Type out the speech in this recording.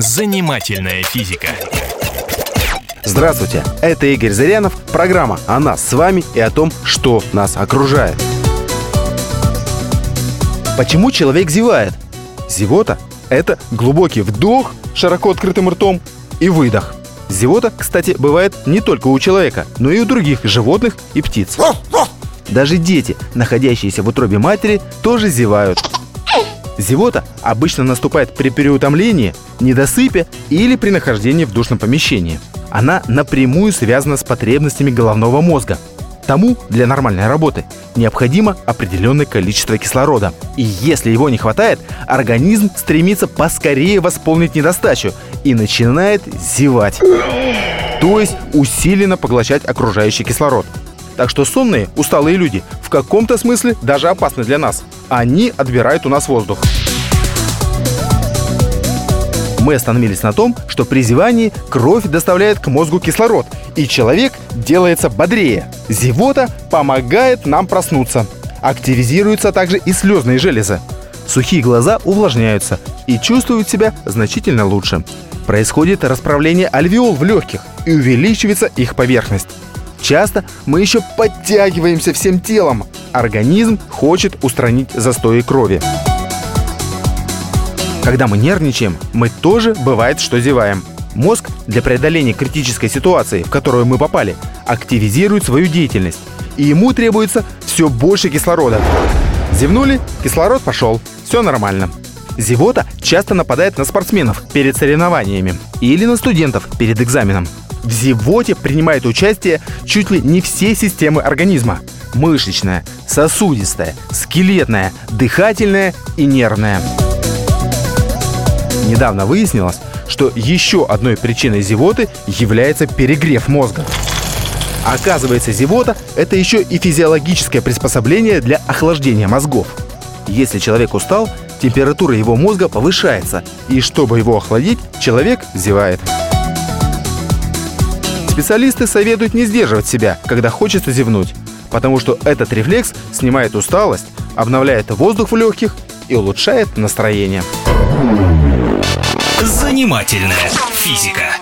Занимательная физика. Здравствуйте, это Игорь Зырянов, программа о нас с вами и о том, что нас окружает. Почему человек зевает? Зевота – это глубокий вдох широко открытым ртом и выдох. Зевота, кстати, бывает не только у человека, но и у других животных и птиц. Даже дети, находящиеся в утробе матери, тоже зевают. Зевота обычно наступает при переутомлении, недосыпе или при нахождении в душном помещении. Она напрямую связана с потребностями головного мозга. Тому для нормальной работы необходимо определенное количество кислорода. И если его не хватает, организм стремится поскорее восполнить недостачу и начинает зевать. То есть усиленно поглощать окружающий кислород. Так что сонные, усталые люди в каком-то смысле даже опасны для нас. Они отбирают у нас воздух. Мы остановились на том, что при зевании кровь доставляет к мозгу кислород, и человек делается бодрее. Зевота помогает нам проснуться. Активизируются также и слезные железы. Сухие глаза увлажняются и чувствуют себя значительно лучше. Происходит расправление альвеол в легких и увеличивается их поверхность. Часто мы еще подтягиваемся всем телом. Организм хочет устранить застои крови. Когда мы нервничаем, мы тоже бывает, что зеваем. Мозг для преодоления критической ситуации, в которую мы попали, активизирует свою деятельность, и ему требуется все больше кислорода. Зевнули, кислород пошел, все нормально. Зевота часто нападает на спортсменов перед соревнованиями или на студентов перед экзаменом. В зевоте принимают участие чуть ли не все системы организма. Мышечная, сосудистая, скелетная, дыхательная и нервная. Недавно выяснилось, что еще одной причиной зевоты является перегрев мозга. Оказывается, зевота – это еще и физиологическое приспособление для охлаждения мозгов. Если человек устал, температура его мозга повышается, и чтобы его охладить, человек зевает. Специалисты советуют не сдерживать себя, когда хочется зевнуть, потому что этот рефлекс снимает усталость, обновляет воздух в легких и улучшает настроение. Занимательная физика.